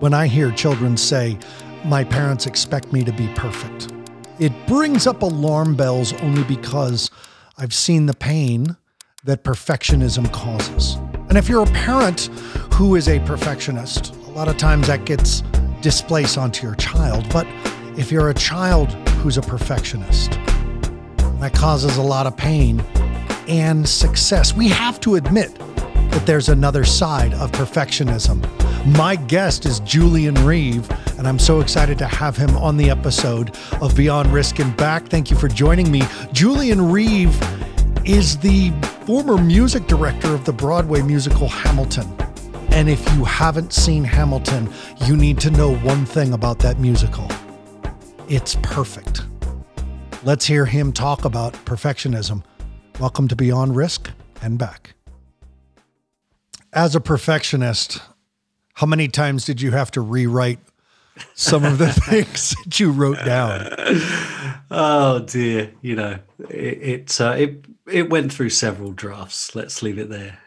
when I hear children say, My parents expect me to be perfect. It brings up alarm bells only because I've seen the pain that perfectionism causes. And if you're a parent who is a perfectionist, a lot of times that gets displaced onto your child. But if you're a child who's a perfectionist, that causes a lot of pain and success. We have to admit that there's another side of perfectionism. My guest is Julian Reeve, and I'm so excited to have him on the episode of Beyond Risk and Back. Thank you for joining me. Julian Reeve is the former music director of the Broadway musical Hamilton. And if you haven't seen Hamilton, you need to know one thing about that musical it's perfect. Let's hear him talk about perfectionism. Welcome to Beyond Risk and Back. As a perfectionist, how many times did you have to rewrite some of the things that you wrote down? Oh dear, you know it it, uh, it it went through several drafts. Let's leave it there.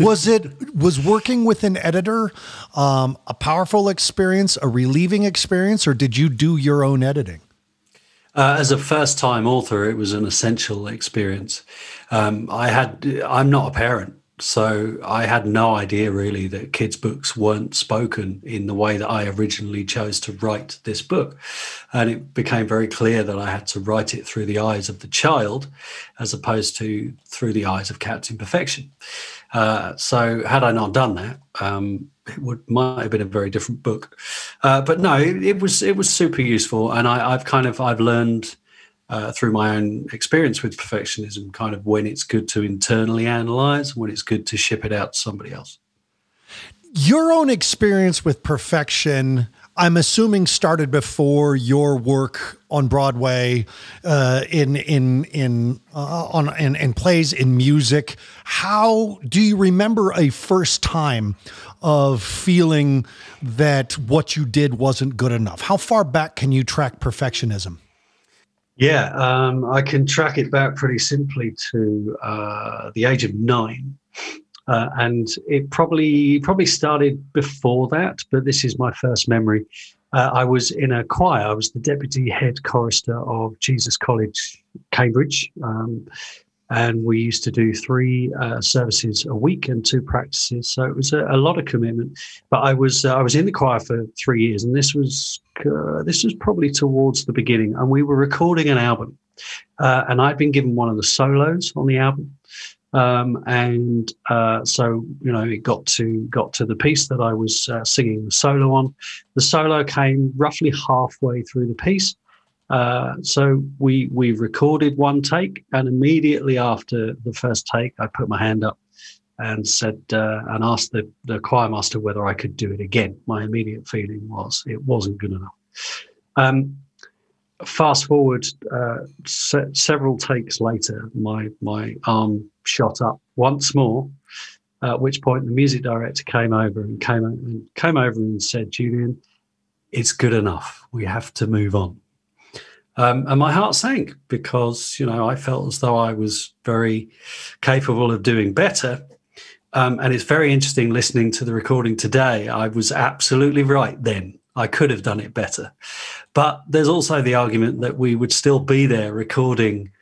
was it was working with an editor um, a powerful experience, a relieving experience, or did you do your own editing? Uh, as a first time author, it was an essential experience. Um, I had I'm not a parent, so I had no idea really that kids' books weren't spoken in the way that I originally chose to write this book. And it became very clear that I had to write it through the eyes of the child as opposed to through the eyes of Captain Perfection. Uh, so, had I not done that, um, it would might have been a very different book. Uh, but no, it, it, was it was super useful, and I, I've kind of I've learned uh, through my own experience with perfectionism, kind of when it's good to internally analyze, when it's good to ship it out to somebody else. Your own experience with perfection, I'm assuming, started before your work on Broadway, uh, in in in uh, on in, in plays in music. How do you remember a first time of feeling that what you did wasn't good enough? How far back can you track perfectionism? Yeah, um, I can track it back pretty simply to uh, the age of nine. Uh, and it probably probably started before that, but this is my first memory. Uh, I was in a choir. I was the deputy head chorister of Jesus College, Cambridge, um, and we used to do three uh, services a week and two practices. So it was a, a lot of commitment. But I was uh, I was in the choir for three years, and this was uh, this was probably towards the beginning, and we were recording an album, uh, and I'd been given one of the solos on the album. Um, and uh, so you know it got to got to the piece that I was uh, singing the solo on. The solo came roughly halfway through the piece, uh, so we we recorded one take, and immediately after the first take, I put my hand up and said uh, and asked the the choir master whether I could do it again. My immediate feeling was it wasn't good enough. Um, fast forward uh, se- several takes later, my my arm shot up once more. At which point, the music director came over and came and came over and said, "Julian, it's good enough. We have to move on." Um, and my heart sank because, you know, I felt as though I was very capable of doing better. Um, and it's very interesting listening to the recording today. I was absolutely right then. I could have done it better. But there's also the argument that we would still be there recording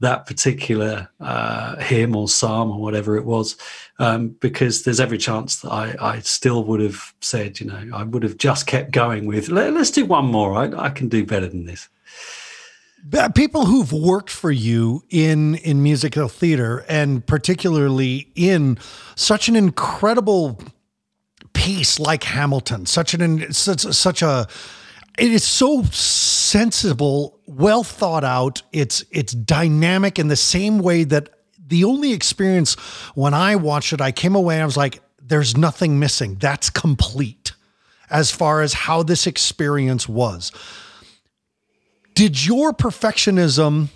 that particular uh, hymn or psalm or whatever it was, um, because there's every chance that I, I, still would have said, you know, I would have just kept going with, Let, us do one more. I, I can do better than this people who've worked for you in in musical theater and particularly in such an incredible piece like Hamilton, such an such such a it is so sensible, well thought out. It's it's dynamic in the same way that the only experience when I watched it, I came away I was like, there's nothing missing. That's complete as far as how this experience was. Did your perfectionism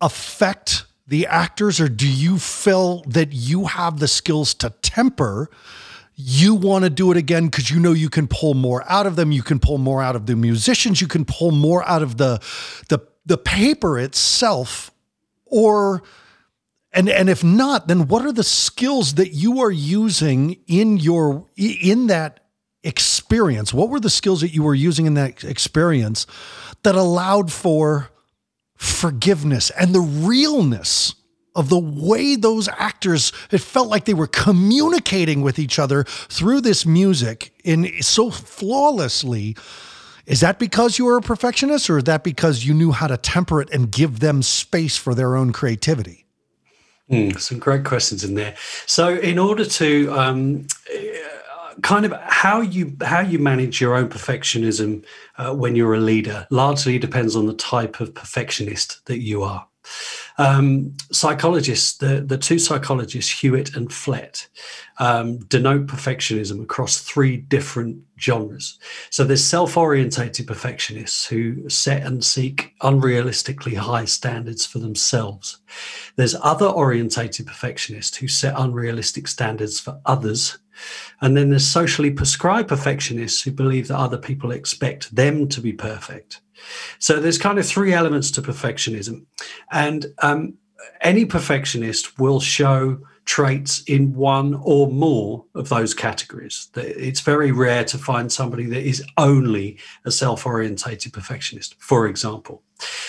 affect the actors, or do you feel that you have the skills to temper? You want to do it again because you know you can pull more out of them. You can pull more out of the musicians. You can pull more out of the the the paper itself, or and and if not, then what are the skills that you are using in your in that experience? What were the skills that you were using in that experience that allowed for forgiveness and the realness of the way those actors it felt like they were communicating with each other through this music in so flawlessly? Is that because you were a perfectionist or is that because you knew how to temper it and give them space for their own creativity? Mm, some great questions in there. So in order to um, kind of how you how you manage your own perfectionism uh, when you're a leader largely depends on the type of perfectionist that you are um, psychologists, the, the two psychologists, Hewitt and Flett, um, denote perfectionism across three different genres. So there's self-orientated perfectionists who set and seek unrealistically high standards for themselves. There's other orientated perfectionists who set unrealistic standards for others. And then there's socially prescribed perfectionists who believe that other people expect them to be perfect. So there's kind of three elements to perfectionism. And um, any perfectionist will show traits in one or more of those categories. It's very rare to find somebody that is only a self orientated perfectionist, for example.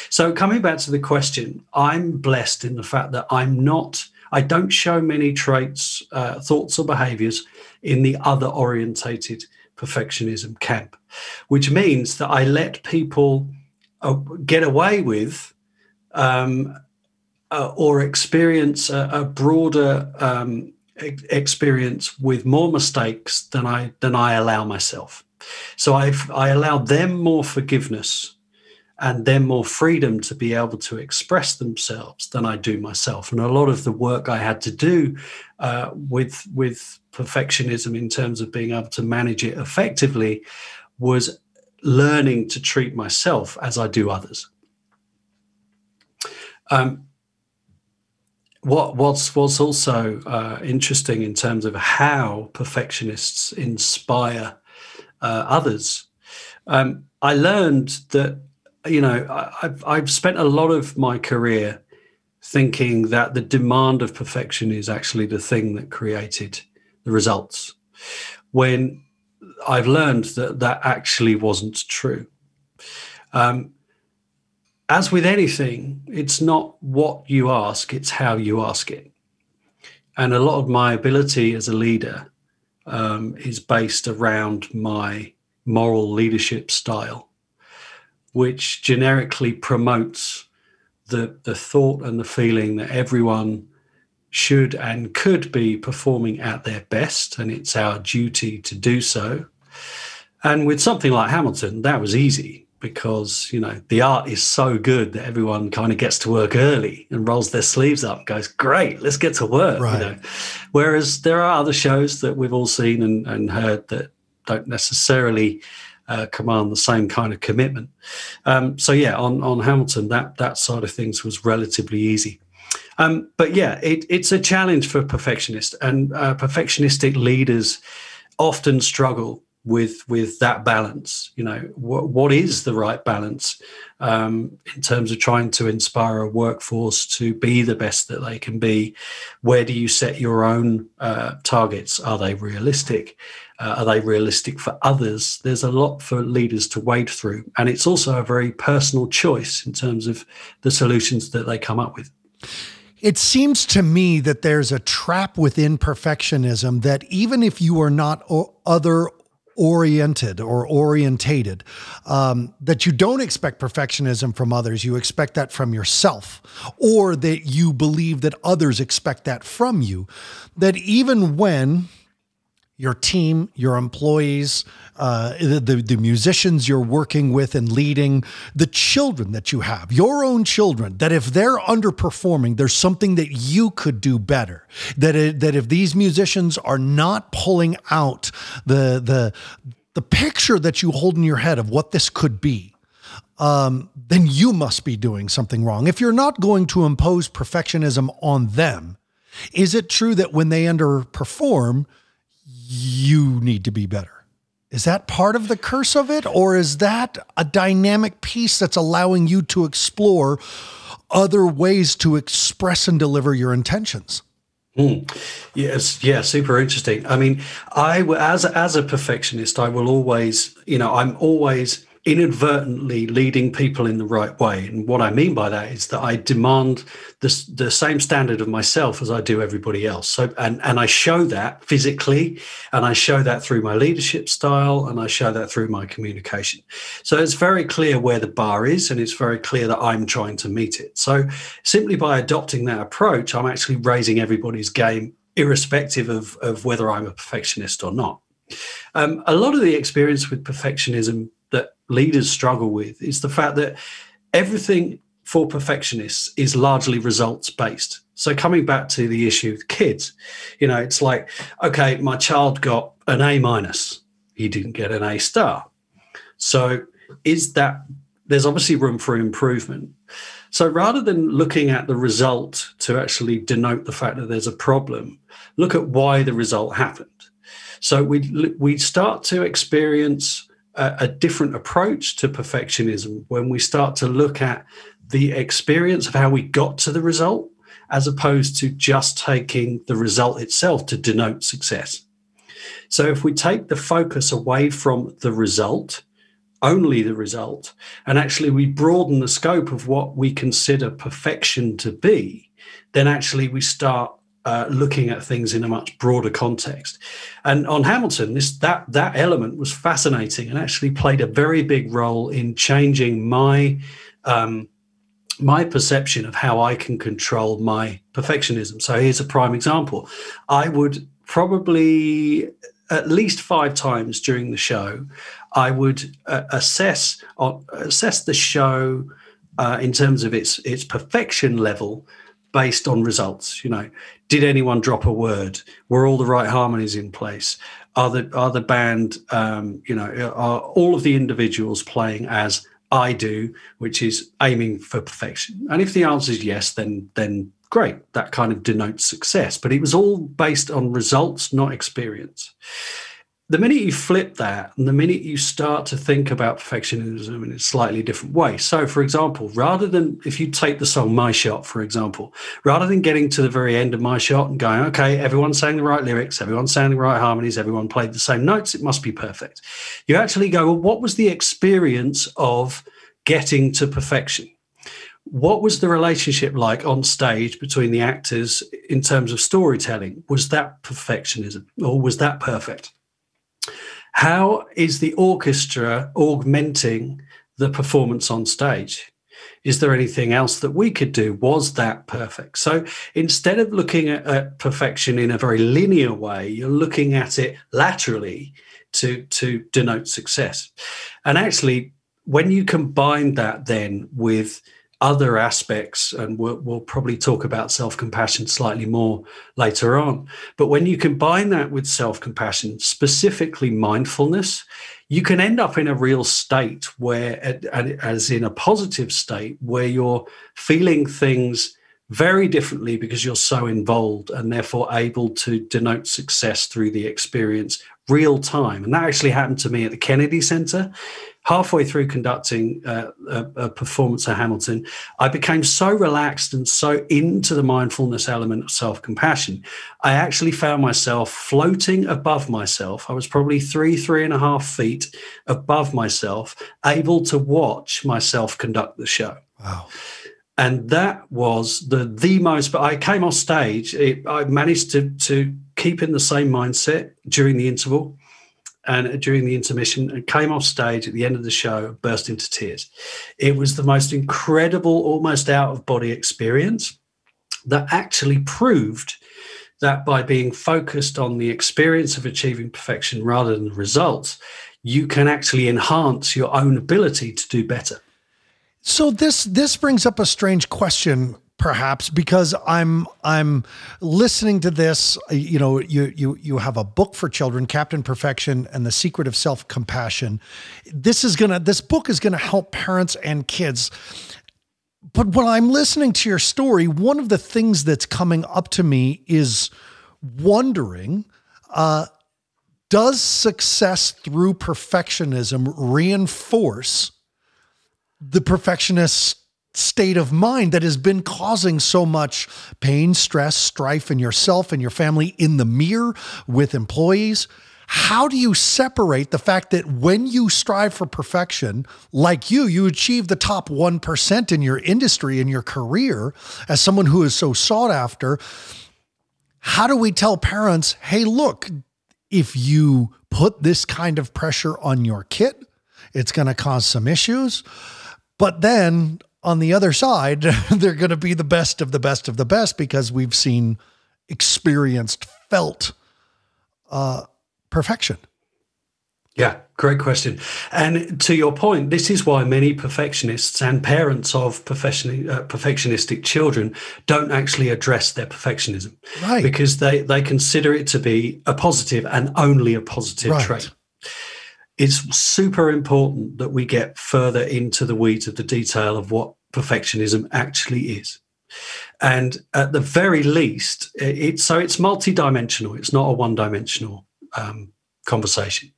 So, coming back to the question, I'm blessed in the fact that I'm not, I don't show many traits, uh, thoughts, or behaviors in the other orientated perfectionism camp, which means that I let people uh, get away with um, uh, or experience a, a broader um, experience with more mistakes than I than I allow myself. So I've I allow them more forgiveness and them more freedom to be able to express themselves than I do myself. And a lot of the work I had to do uh, with with perfectionism in terms of being able to manage it effectively was learning to treat myself as I do others. Um, what what's what's also uh, interesting in terms of how perfectionists inspire uh, others. Um, I learned that you know I, I've spent a lot of my career thinking that the demand of perfection is actually the thing that created the results. When I've learned that that actually wasn't true. Um, as with anything, it's not what you ask, it's how you ask it. And a lot of my ability as a leader um, is based around my moral leadership style, which generically promotes the, the thought and the feeling that everyone should and could be performing at their best, and it's our duty to do so. And with something like Hamilton, that was easy because you know the art is so good that everyone kind of gets to work early and rolls their sleeves up and goes great let's get to work right. you know whereas there are other shows that we've all seen and, and heard that don't necessarily uh, command the same kind of commitment um, so yeah on on hamilton that that side of things was relatively easy um, but yeah, it, it's a challenge for perfectionists, and uh, perfectionistic leaders often struggle with with that balance. You know, wh- what is the right balance um, in terms of trying to inspire a workforce to be the best that they can be? Where do you set your own uh, targets? Are they realistic? Uh, are they realistic for others? There's a lot for leaders to wade through, and it's also a very personal choice in terms of the solutions that they come up with. It seems to me that there's a trap within perfectionism that even if you are not other oriented or orientated, um, that you don't expect perfectionism from others, you expect that from yourself, or that you believe that others expect that from you. That even when your team, your employees, uh, the, the, musicians you're working with and leading, the children that you have, your own children, that if they're underperforming, there's something that you could do better. That it, that if these musicians are not pulling out the the the picture that you hold in your head of what this could be, um, then you must be doing something wrong. If you're not going to impose perfectionism on them, is it true that when they underperform, you need to be better. Is that part of the curse of it? Or is that a dynamic piece that's allowing you to explore other ways to express and deliver your intentions? Mm. Yes, yeah, super interesting. I mean, I as as a perfectionist, I will always, you know, I'm always inadvertently leading people in the right way. And what I mean by that is that I demand the, the same standard of myself as I do everybody else. So, and, and I show that physically, and I show that through my leadership style, and I show that through my communication. So it's very clear where the bar is, and it's very clear that I'm trying to meet it. So simply by adopting that approach, I'm actually raising everybody's game, irrespective of, of whether I'm a perfectionist or not. Um, a lot of the experience with perfectionism leaders struggle with is the fact that everything for perfectionists is largely results based. So coming back to the issue of kids, you know, it's like, okay, my child got an A minus, he didn't get an A star. So is that there's obviously room for improvement. So rather than looking at the result to actually denote the fact that there's a problem, look at why the result happened. So we we start to experience a, a different approach to perfectionism when we start to look at the experience of how we got to the result as opposed to just taking the result itself to denote success. So if we take the focus away from the result, only the result, and actually we broaden the scope of what we consider perfection to be, then actually we start uh, looking at things in a much broader context. And on Hamilton, this that that element was fascinating and actually played a very big role in changing my um, my perception of how I can control my perfectionism. So here's a prime example. I would probably at least five times during the show, I would uh, assess uh, assess the show uh, in terms of its its perfection level based on results. You know, did anyone drop a word? Were all the right harmonies in place? Are the are the band, um, you know, are all of the individuals playing as I do, which is aiming for perfection? And if the answer is yes, then then great. That kind of denotes success. But it was all based on results, not experience the minute you flip that and the minute you start to think about perfectionism in a slightly different way. So for example rather than if you take the song my shot for example rather than getting to the very end of my shot and going okay everyone sang the right lyrics everyone sang the right harmonies everyone played the same notes it must be perfect you actually go well what was the experience of getting to perfection? What was the relationship like on stage between the actors in terms of storytelling? Was that perfectionism or was that perfect how is the orchestra augmenting the performance on stage? Is there anything else that we could do? Was that perfect? So instead of looking at, at perfection in a very linear way, you're looking at it laterally to, to denote success. And actually, when you combine that then with other aspects, and we'll, we'll probably talk about self compassion slightly more later on. But when you combine that with self compassion, specifically mindfulness, you can end up in a real state where, as in a positive state, where you're feeling things very differently because you're so involved and therefore able to denote success through the experience real time. And that actually happened to me at the Kennedy Center halfway through conducting uh, a, a, performance at Hamilton, I became so relaxed and so into the mindfulness element of self compassion. I actually found myself floating above myself. I was probably three, three and a half feet above myself, able to watch myself conduct the show. Wow. And that was the the most. But I came off stage. It, I managed to to keep in the same mindset during the interval and during the intermission and came off stage at the end of the show burst into tears. It was the most incredible almost out of body experience that actually proved that by being focused on the experience of achieving perfection rather than the results you can actually enhance your own ability to do better. So this this brings up a strange question perhaps because I'm I'm listening to this. You know, you you you have a book for children, Captain Perfection and the Secret of Self Compassion. This is gonna this book is gonna help parents and kids. But when I'm listening to your story, one of the things that's coming up to me is wondering. Uh, does success through perfectionism reinforce the perfectionist state of mind that has been causing so much pain, stress, strife in yourself and your family in the mirror with employees. How do you separate the fact that when you strive for perfection, like you, you achieve the top 1% in your industry, in your career, as someone who is so sought after? How do we tell parents, hey, look, if you put this kind of pressure on your kid, it's going to cause some issues. But then on the other side, they're going to be the best of the best of the best because we've seen experienced, felt uh, perfection. Yeah, great question. And to your point, this is why many perfectionists and parents of perfection, uh, perfectionistic children don't actually address their perfectionism. Right. Because they, they consider it to be a positive and only a positive right. trait. It's super important that we get further into the weeds of the detail of what perfectionism actually is. And at the very least, it's so it's multidimensional. It's not a one-dimensional um, conversation.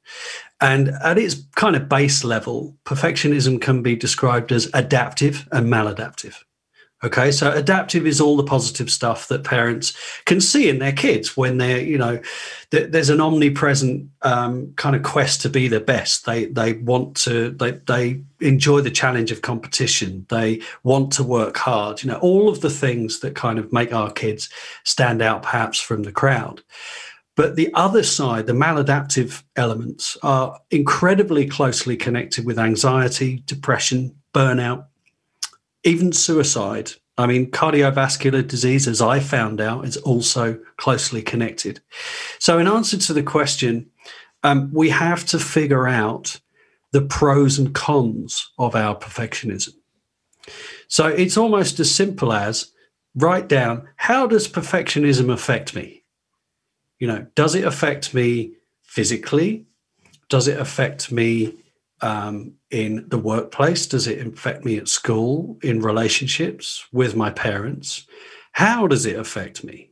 And at its kind of base level, perfectionism can be described as adaptive and maladaptive. Okay, so adaptive is all the positive stuff that parents can see in their kids when they're, you know, th- there's an omnipresent um, kind of quest to be the best. They they want to they they enjoy the challenge of competition. They want to work hard. You know, all of the things that kind of make our kids stand out, perhaps from the crowd. But the other side, the maladaptive elements, are incredibly closely connected with anxiety, depression, burnout, even suicide. I mean, cardiovascular disease, as I found out, is also closely connected. So, in answer to the question, um, we have to figure out the pros and cons of our perfectionism. So, it's almost as simple as write down how does perfectionism affect me? you know, does it affect me physically? Does it affect me um, in the workplace? Does it affect me at school, in relationships with my parents? How does it affect me?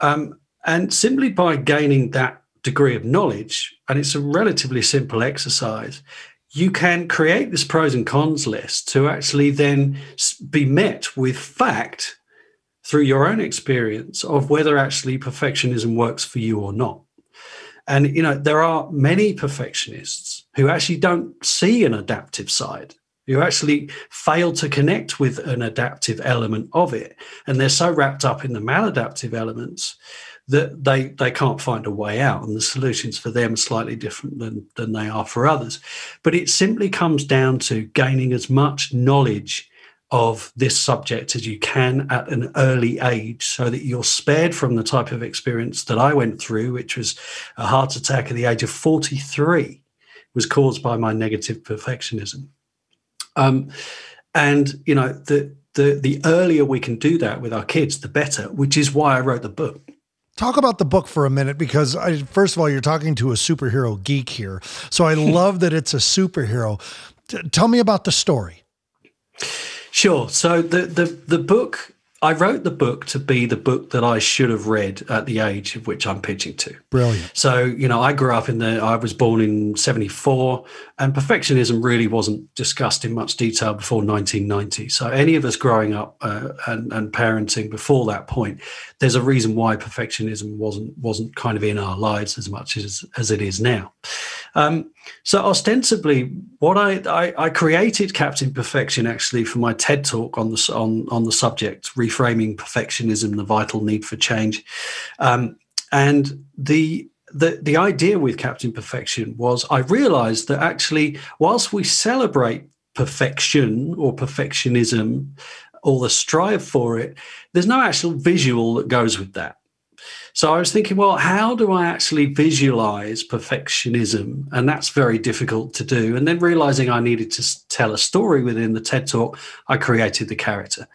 Um, and simply by gaining that degree of knowledge, and it's a relatively simple exercise, you can create this pros and cons list to actually then be met with fact through your own experience of whether actually perfectionism works for you or not. And you know, there are many perfectionists who actually don't see an adaptive side, who actually fail to connect with an adaptive element of it. And they're so wrapped up in the maladaptive elements that they they can't find a way out. And the solutions for them are slightly different than, than they are for others. But it simply comes down to gaining as much knowledge of this subject as you can at an early age so that you're spared from the type of experience that I went through, which was a heart attack at the age of 43, was caused by my negative perfectionism. Um, and, you know, the, the, the earlier we can do that with our kids, the better, which is why I wrote the book. Talk about the book for a minute because I, first of all, you're talking to a superhero geek here. So I love that it's a superhero. T- tell me about the story. Sure. So the the the book I wrote the book to be the book that I should have read at the age of which I'm pitching to. Brilliant. So, you know, I grew up in the, I was born in 74, and perfectionism really wasn't discussed in much detail before 1990. So, any of us growing up uh, and, and parenting before that point, there's a reason why perfectionism wasn't wasn't kind of in our lives as much as, as it is now. Um, so ostensibly, what I, I, I created Captain Perfection actually for my TED talk on the on on the subject reframing perfectionism, the vital need for change, um, and the the the idea with Captain Perfection was I realized that actually, whilst we celebrate perfection or perfectionism, or the strive for it, there's no actual visual that goes with that. So I was thinking, well, how do I actually visualize perfectionism? And that's very difficult to do. And then realizing I needed to tell a story within the TED Talk, I created the character.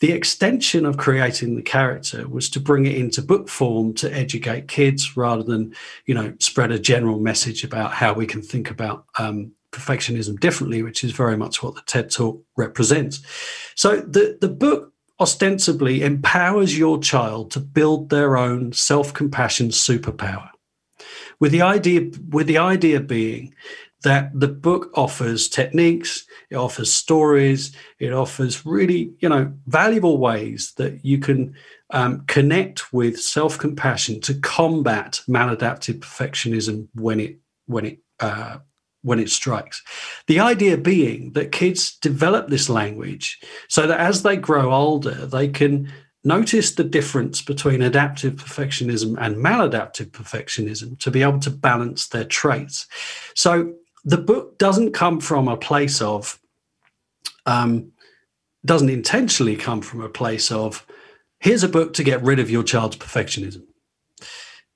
The extension of creating the character was to bring it into book form to educate kids rather than, you know, spread a general message about how we can think about um, perfectionism differently, which is very much what the TED Talk represents. So the, the book ostensibly empowers your child to build their own self-compassion superpower. With the idea with the idea being that the book offers techniques, it offers stories, it offers really, you know, valuable ways that you can um, connect with self-compassion to combat maladaptive perfectionism when it when it uh, when it strikes. The idea being that kids develop this language so that as they grow older, they can notice the difference between adaptive perfectionism and maladaptive perfectionism to be able to balance their traits. So the book doesn't come from a place of, um, doesn't intentionally come from a place of, here's a book to get rid of your child's perfectionism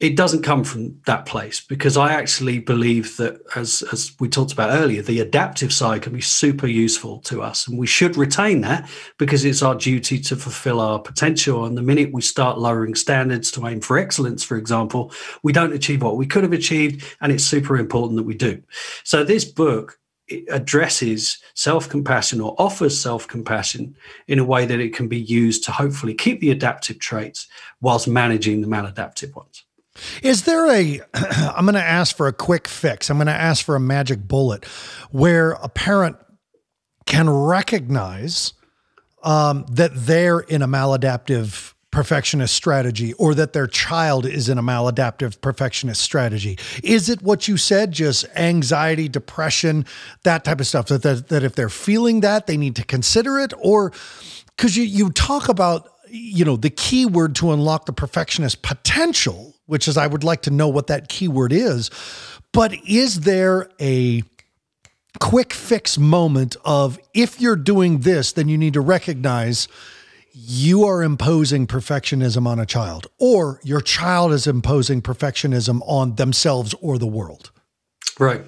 it doesn't come from that place because I actually believe that, as as we talked about earlier, the adaptive side can be super useful to us, and we should retain that because it's our duty to fulfil our potential. And the minute we start lowering standards to aim for excellence, for example, we don't achieve what we could have achieved, and it's super important that we do. So this book addresses self compassion or offers self compassion in a way that it can be used to hopefully keep the adaptive traits whilst managing the maladaptive ones. Is there a, I'm going to ask for a quick fix. I'm going to ask for a magic bullet where a parent can recognize um, that they're in a maladaptive perfectionist strategy or that their child is in a maladaptive perfectionist strategy? Is it what you said, just anxiety, depression, that type of stuff? That, that, that if they're feeling that, they need to consider it? Or because you, you talk about, you know, the key word to unlock the perfectionist potential which is I would like to know what that keyword is. But is there a quick fix moment of if you're doing this, then you need to recognize you are imposing perfectionism on a child, or your child is imposing perfectionism on themselves or the world? Right.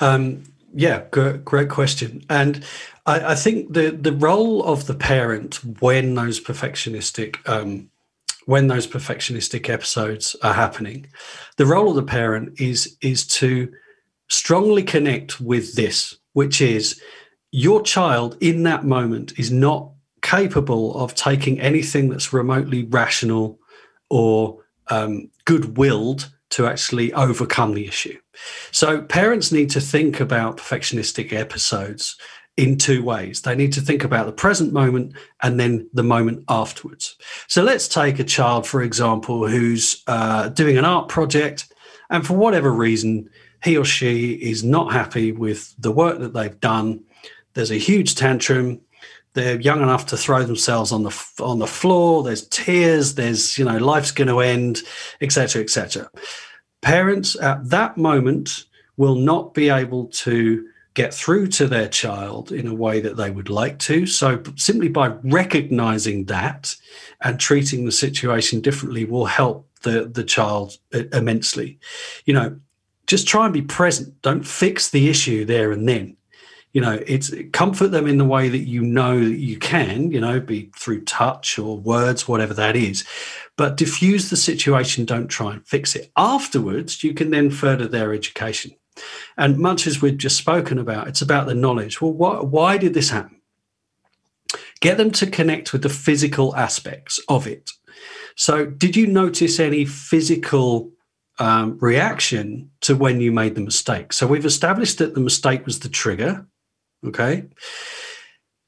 Um, yeah, great, question. And I, I, think the the role of the parent when those perfectionistic um, when those perfectionistic episodes are happening. The role of the parent is is to strongly connect with this which is your child in that moment is not capable of taking anything that's remotely rational or um, good-willed to actually overcome the issue. So parents need to think about perfectionistic episodes in two ways. They need to think about the present moment and then the moment afterwards. So let's take a child, for example, who's uh, doing an art project, and for whatever reason, he or she is not happy with the work that they've done. There's a huge tantrum. They're young enough to throw themselves on the on the floor. There's tears. There's you know life's going to end, etc., etc. Parents at that moment will not be able to get through to their child in a way that they would like to. So, simply by recognizing that and treating the situation differently will help the, the child immensely. You know, just try and be present. Don't fix the issue there and then. You know, it's comfort them in the way that you know that you can, you know, be through touch or words, whatever that is. But diffuse the situation, don't try and fix it. Afterwards, you can then further their education. And much as we've just spoken about, it's about the knowledge. Well, why, did this happen? Get them to connect with the physical aspects of it. So, did you notice any physical um, reaction to when you made the mistake? So, we've established that the mistake was the trigger. Okay.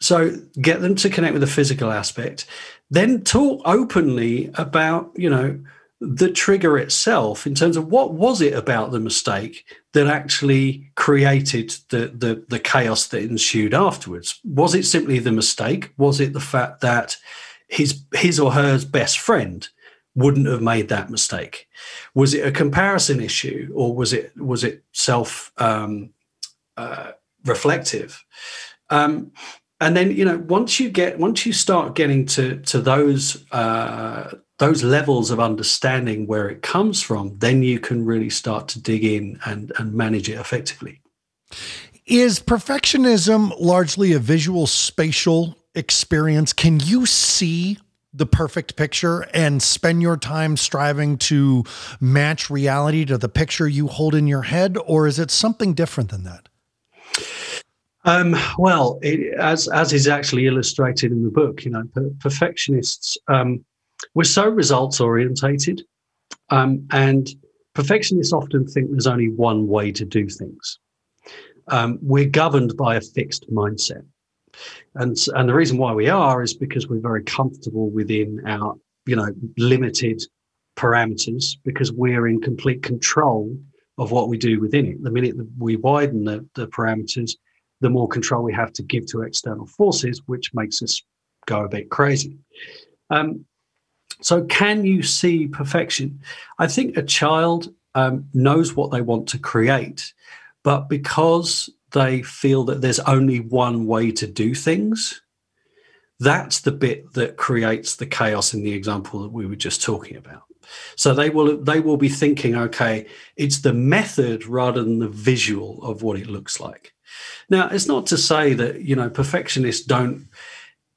So, get them to connect with the physical aspect. Then talk openly about, you know, the trigger itself in terms of what was it about the mistake that actually created the, the, the chaos that ensued afterwards? Was it simply the mistake? Was it the fact that his his or her best friend wouldn't have made that mistake? Was it a comparison issue or was it was it self um, uh, reflective? Um, and then you know once you get once you start getting to to those uh, those levels of understanding where it comes from, then you can really start to dig in and, and manage it effectively. Is perfectionism largely a visual spatial experience? Can you see the perfect picture and spend your time striving to match reality to the picture you hold in your head? Or is it something different than that? Um, well, it, as as is actually illustrated in the book, you know, per- perfectionists um, we're so results orientated, um, and perfectionists often think there's only one way to do things. um, we're governed by a fixed mindset. And, and the reason why we are is because we're very comfortable within our, you know, limited parameters because we're in complete control of what we do within it. The minute that we widen the, the parameters, the more control we have to give to external forces, which makes us go a bit crazy. Um, so, can you see perfection? I think a child um, knows what they want to create, but because they feel that there's only one way to do things, that's the bit that creates the chaos in the example that we were just talking about. So they will they will be thinking, okay, it's the method rather than the visual of what it looks like. Now, it's not to say that you know perfectionists don't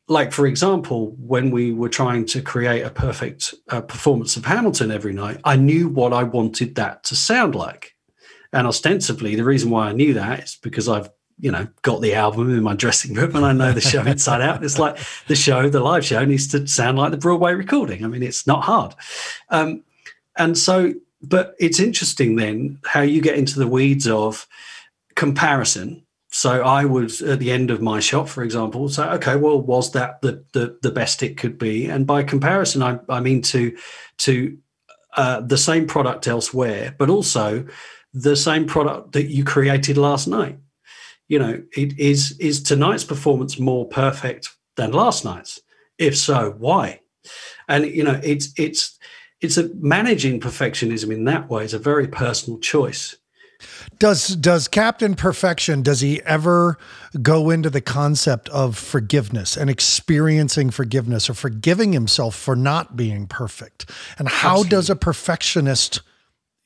like for example when we were trying to create a perfect uh, performance of hamilton every night i knew what i wanted that to sound like. And ostensibly the reason why i knew that is because i've you know got the album in my dressing room and i know the show inside out. It's like the show the live show needs to sound like the broadway recording. I mean it's not hard. Um, and so but it's interesting then how you get into the weeds of comparison so I would, at the end of my shot, for example, say, okay, well, was that the the, the best it could be? And by comparison, I, I mean to to uh, the same product elsewhere, but also the same product that you created last night. You know, it is is tonight's performance more perfect than last night's? If so, why? And you know, it's it's it's a managing perfectionism in that way is a very personal choice does does Captain Perfection does he ever go into the concept of forgiveness and experiencing forgiveness or forgiving himself for not being perfect? And how Absolutely. does a perfectionist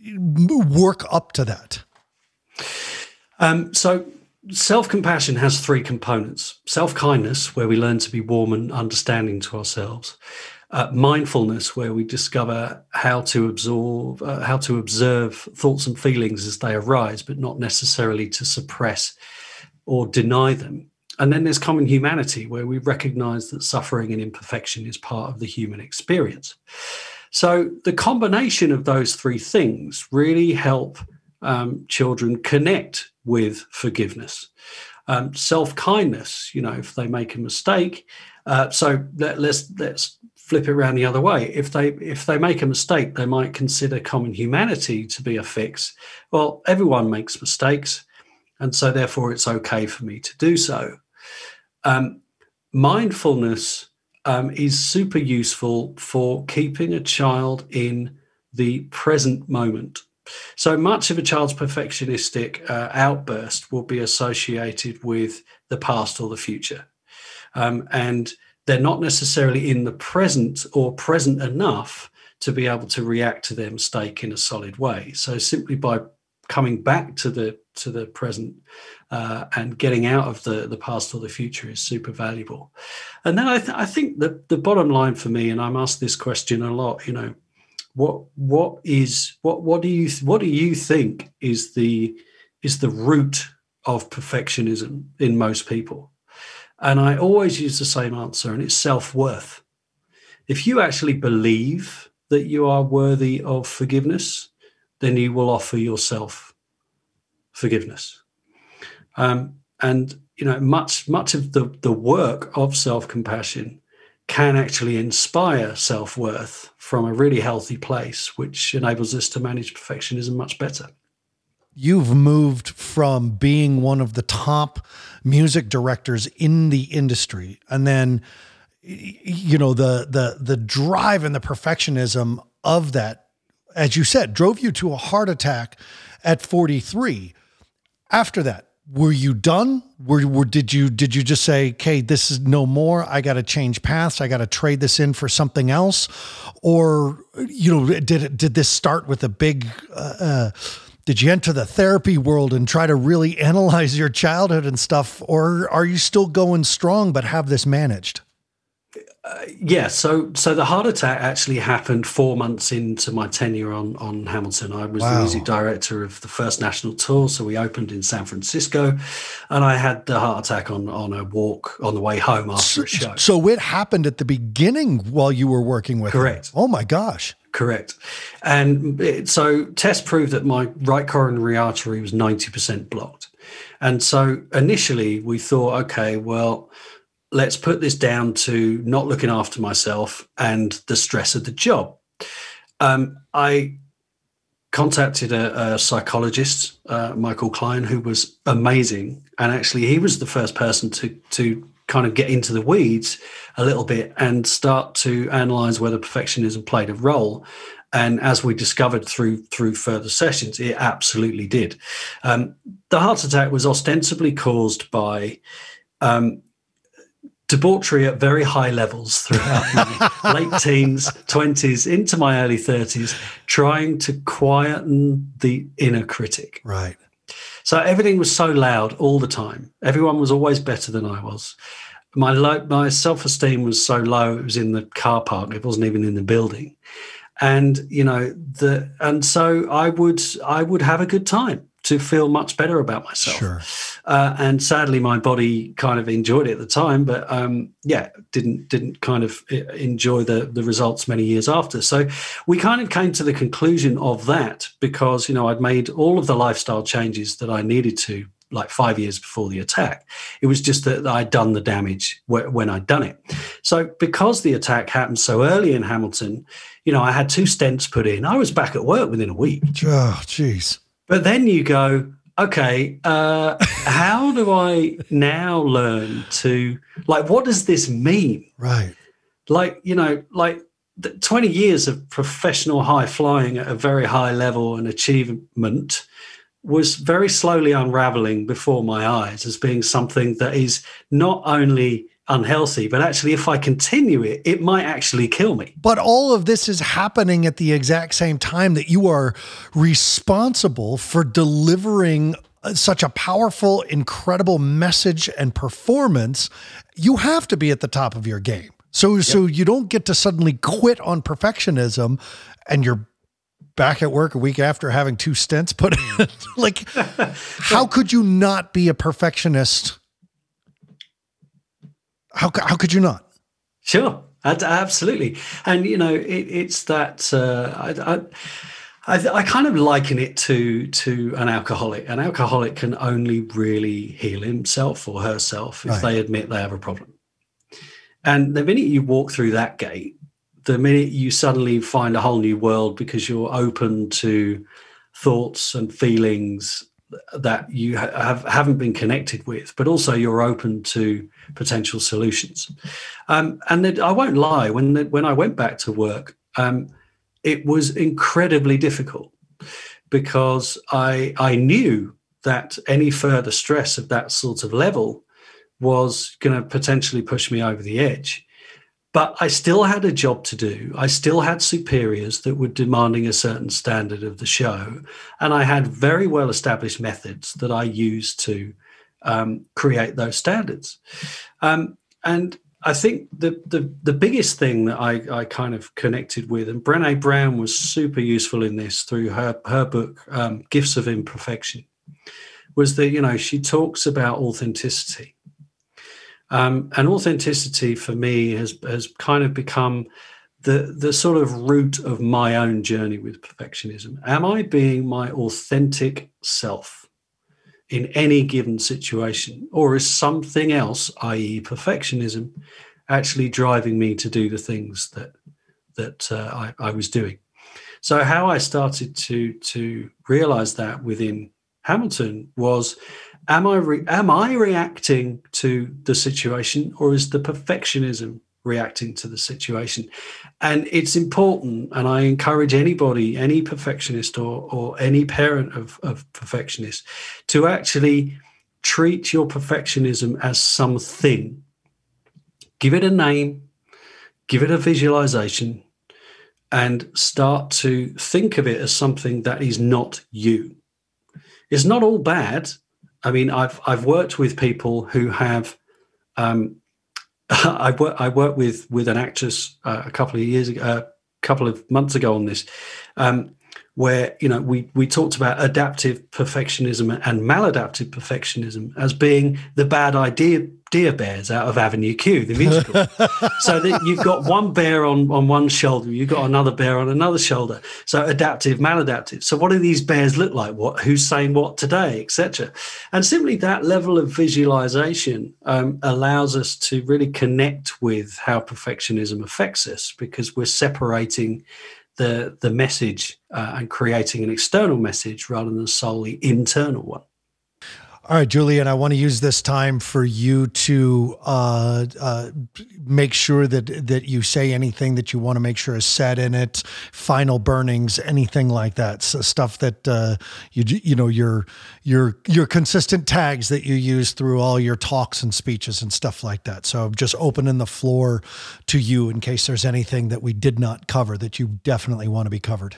work up to that? Um, so self compassion has three components self kindness, where we learn to be warm and understanding to ourselves, uh, mindfulness, where we discover how to absorb, uh, how to observe thoughts and feelings as they arise, but not necessarily to suppress or deny them. And then there's common humanity, where we recognize that suffering and imperfection is part of the human experience. So the combination of those three things really help um, children connect with forgiveness. Um, self kindness, you know, if they make a mistake. Uh, so let, let's let's flip it around the other way. If they if they make a mistake, they might consider common humanity to be a fix. Well, everyone makes mistakes, and so therefore it's okay for me to do so. Um, mindfulness um, is super useful for keeping a child in the present moment. So much of a child's perfectionistic uh, outburst will be associated with the past or the future. Um, and they're not necessarily in the present or present enough to be able to react to their mistake in a solid way. So simply by coming back to the to the present uh, and getting out of the the past or the future is super valuable. And then I, th- I think that the bottom line for me, and I'm asked this question a lot, you know, what what is what what do you what do you think is the is the root of perfectionism in most people? And I always use the same answer, and it's self worth. If you actually believe that you are worthy of forgiveness, then you will offer yourself forgiveness. Um, and you know, much much of the the work of self compassion can actually inspire self worth from a really healthy place, which enables us to manage perfectionism much better you've moved from being one of the top music directors in the industry and then you know the the the drive and the perfectionism of that as you said drove you to a heart attack at 43 after that were you done? Were, were did you did you just say okay this is no more. I got to change paths. I got to trade this in for something else or you know did it did this start with a big uh, uh did you enter the therapy world and try to really analyze your childhood and stuff or are you still going strong but have this managed uh, yeah, so so the heart attack actually happened four months into my tenure on on Hamilton. I was wow. the music director of the first national tour, so we opened in San Francisco, and I had the heart attack on on a walk on the way home after so, a show. So it happened at the beginning while you were working with. Correct. Him. Oh my gosh. Correct. And it, so tests proved that my right coronary artery was 90% blocked. And so initially we thought, okay, well, let's put this down to not looking after myself and the stress of the job. Um, I contacted a, a psychologist, uh, Michael Klein, who was amazing, and actually he was the first person to to kind of get into the weeds a little bit and start to analyze whether perfectionism played a role. And as we discovered through through further sessions, it absolutely did. Um, the heart attack was ostensibly caused by um, debauchery at very high levels throughout my late teens, 20s, into my early 30s, trying to quieten the inner critic. Right. So everything was so loud all the time. Everyone was always better than I was. My low, my self esteem was so low; it was in the car park. It wasn't even in the building. And you know the and so I would I would have a good time to feel much better about myself. Sure. Uh, and sadly, my body kind of enjoyed it at the time, but um, yeah, didn't didn't kind of uh, enjoy the the results many years after. So we kind of came to the conclusion of that because you know I'd made all of the lifestyle changes that I needed to like five years before the attack. It was just that I'd done the damage when I'd done it. So because the attack happened so early in Hamilton, you know, I had two stents put in. I was back at work within a week. Oh, jeez. But then you go, okay, uh, how do I now learn to like? What does this mean? Right. Like you know, like 20 years of professional high flying at a very high level and achievement was very slowly unraveling before my eyes as being something that is not only unhealthy, but actually, if I continue it, it might actually kill me. But all of this is happening at the exact same time that you are responsible for delivering uh, such a powerful, incredible message and performance. You have to be at the top of your game. So, yep. so you don't get to suddenly quit on perfectionism and you're back at work a week after having two stents put in. like, how could you not be a perfectionist how, how could you not? Sure, absolutely. And, you know, it, it's that uh, I, I I, I, kind of liken it to to an alcoholic. An alcoholic can only really heal himself or herself if right. they admit they have a problem. And the minute you walk through that gate, the minute you suddenly find a whole new world because you're open to thoughts and feelings that you have haven't been connected with, but also you're open to potential solutions. Um, and I won't lie, when the, when I went back to work, um, it was incredibly difficult because I I knew that any further stress of that sort of level was going to potentially push me over the edge. But I still had a job to do. I still had superiors that were demanding a certain standard of the show. And I had very well established methods that I used to um, create those standards. Um, and I think the, the, the biggest thing that I, I kind of connected with, and Brene Brown was super useful in this through her her book um, Gifts of Imperfection, was that you know she talks about authenticity, um, and authenticity for me has has kind of become the the sort of root of my own journey with perfectionism. Am I being my authentic self in any given situation, or is something else, i.e., perfectionism, actually driving me to do the things that that uh, I, I was doing? So how I started to to realize that within Hamilton was am I re- am I reacting to the situation or is the perfectionism reacting to the situation? And it's important, and I encourage anybody, any perfectionist or or any parent of, of perfectionists, to actually treat your perfectionism as something. Give it a name, give it a visualization, and start to think of it as something that is not you. It's not all bad I mean, I've I've worked with people who have. Um, I work I worked with with an actress uh, a couple of years ago, a couple of months ago on this, um, where you know we we talked about adaptive perfectionism and maladaptive perfectionism as being the bad idea deer bears out of Avenue Q, the musical. so that you've got one bear on, on one shoulder, you've got another bear on another shoulder. So adaptive, maladaptive. So what do these bears look like? What who's saying what today, etc. And simply that level of visualization um, allows us to really connect with how perfectionism affects us because we're separating the the message uh, and creating an external message rather than solely internal one. All right, Julian, I want to use this time for you to uh, uh, make sure that that you say anything that you want to make sure is said in it, final burnings, anything like that, so stuff that uh, you you know your your your consistent tags that you use through all your talks and speeches and stuff like that. So just opening the floor to you in case there's anything that we did not cover that you definitely want to be covered.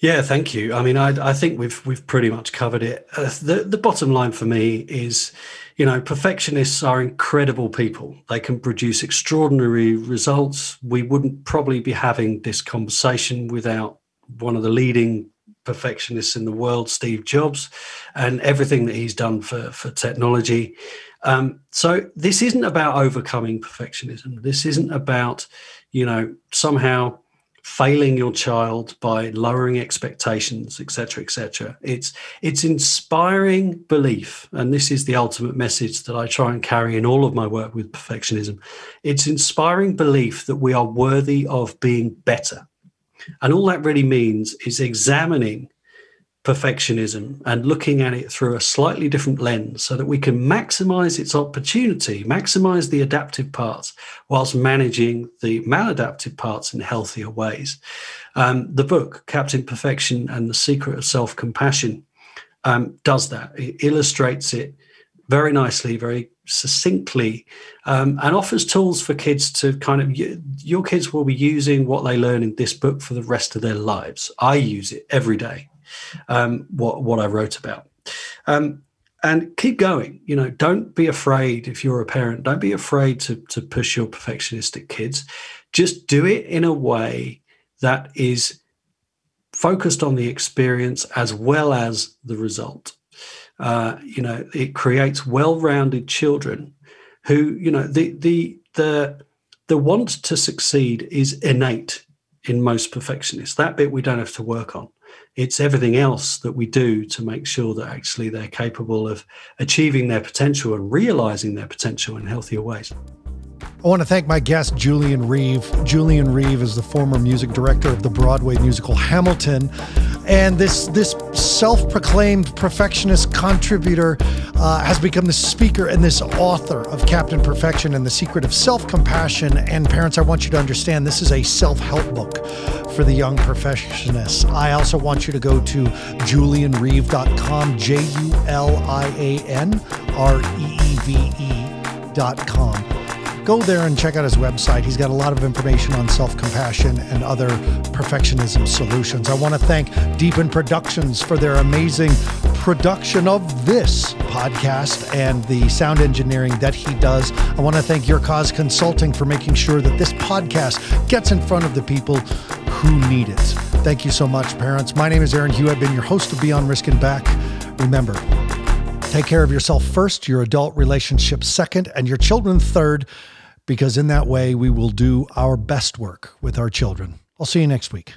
Yeah, thank you. I mean, I, I think we've we've pretty much covered it. Uh, the the bottom line for me is, you know, perfectionists are incredible people. They can produce extraordinary results. We wouldn't probably be having this conversation without one of the leading perfectionists in the world, Steve Jobs, and everything that he's done for for technology. Um, so this isn't about overcoming perfectionism. This isn't about, you know, somehow failing your child by lowering expectations etc etc it's it's inspiring belief and this is the ultimate message that i try and carry in all of my work with perfectionism. It's inspiring belief that we are worthy of being better. And all that really means is examining perfectionism and looking at it through a slightly different lens so that we can maximize its opportunity, maximize the adaptive parts whilst managing the maladaptive parts in healthier ways. Um, the book, Captain Perfection and the Secret of Self Compassion, um, does that. It illustrates it very nicely, very succinctly, um, and offers tools for kids to kind of, your kids will be using what they learn in this book for the rest of their lives. I use it every day um, what what I wrote about. Um, and keep going. You know, don't be afraid if you're a parent. Don't be afraid to to push your perfectionistic kids. Just do it in a way that is focused on the experience as well as the result. Uh, you know, it creates well-rounded children who, you know, the the the the want to succeed is innate in most perfectionists. That bit we don't have to work on it's everything else that we do to make sure that actually they're capable of achieving their potential and realizing their potential in healthier ways. I want to thank my guest, Julian Reeve. Julian Reeve is the former music director of the Broadway musical Hamilton. And this, this self proclaimed perfectionist contributor uh, has become the speaker and this author of Captain Perfection and the Secret of Self Compassion. And parents, I want you to understand this is a self help book for the young perfectionists. I also want you to go to julianreeve.com, J U L I A N R E E V E.com go there and check out his website. He's got a lot of information on self compassion and other perfectionism solutions. I want to thank Deepen Productions for their amazing production of this podcast and the sound engineering that he does. I want to thank Your Cause Consulting for making sure that this podcast gets in front of the people who need it. Thank you so much, parents. My name is Aaron Hugh. I've been your host of Beyond Risk and Back. Remember, take care of yourself first, your adult relationship second, and your children third because in that way we will do our best work with our children. I'll see you next week.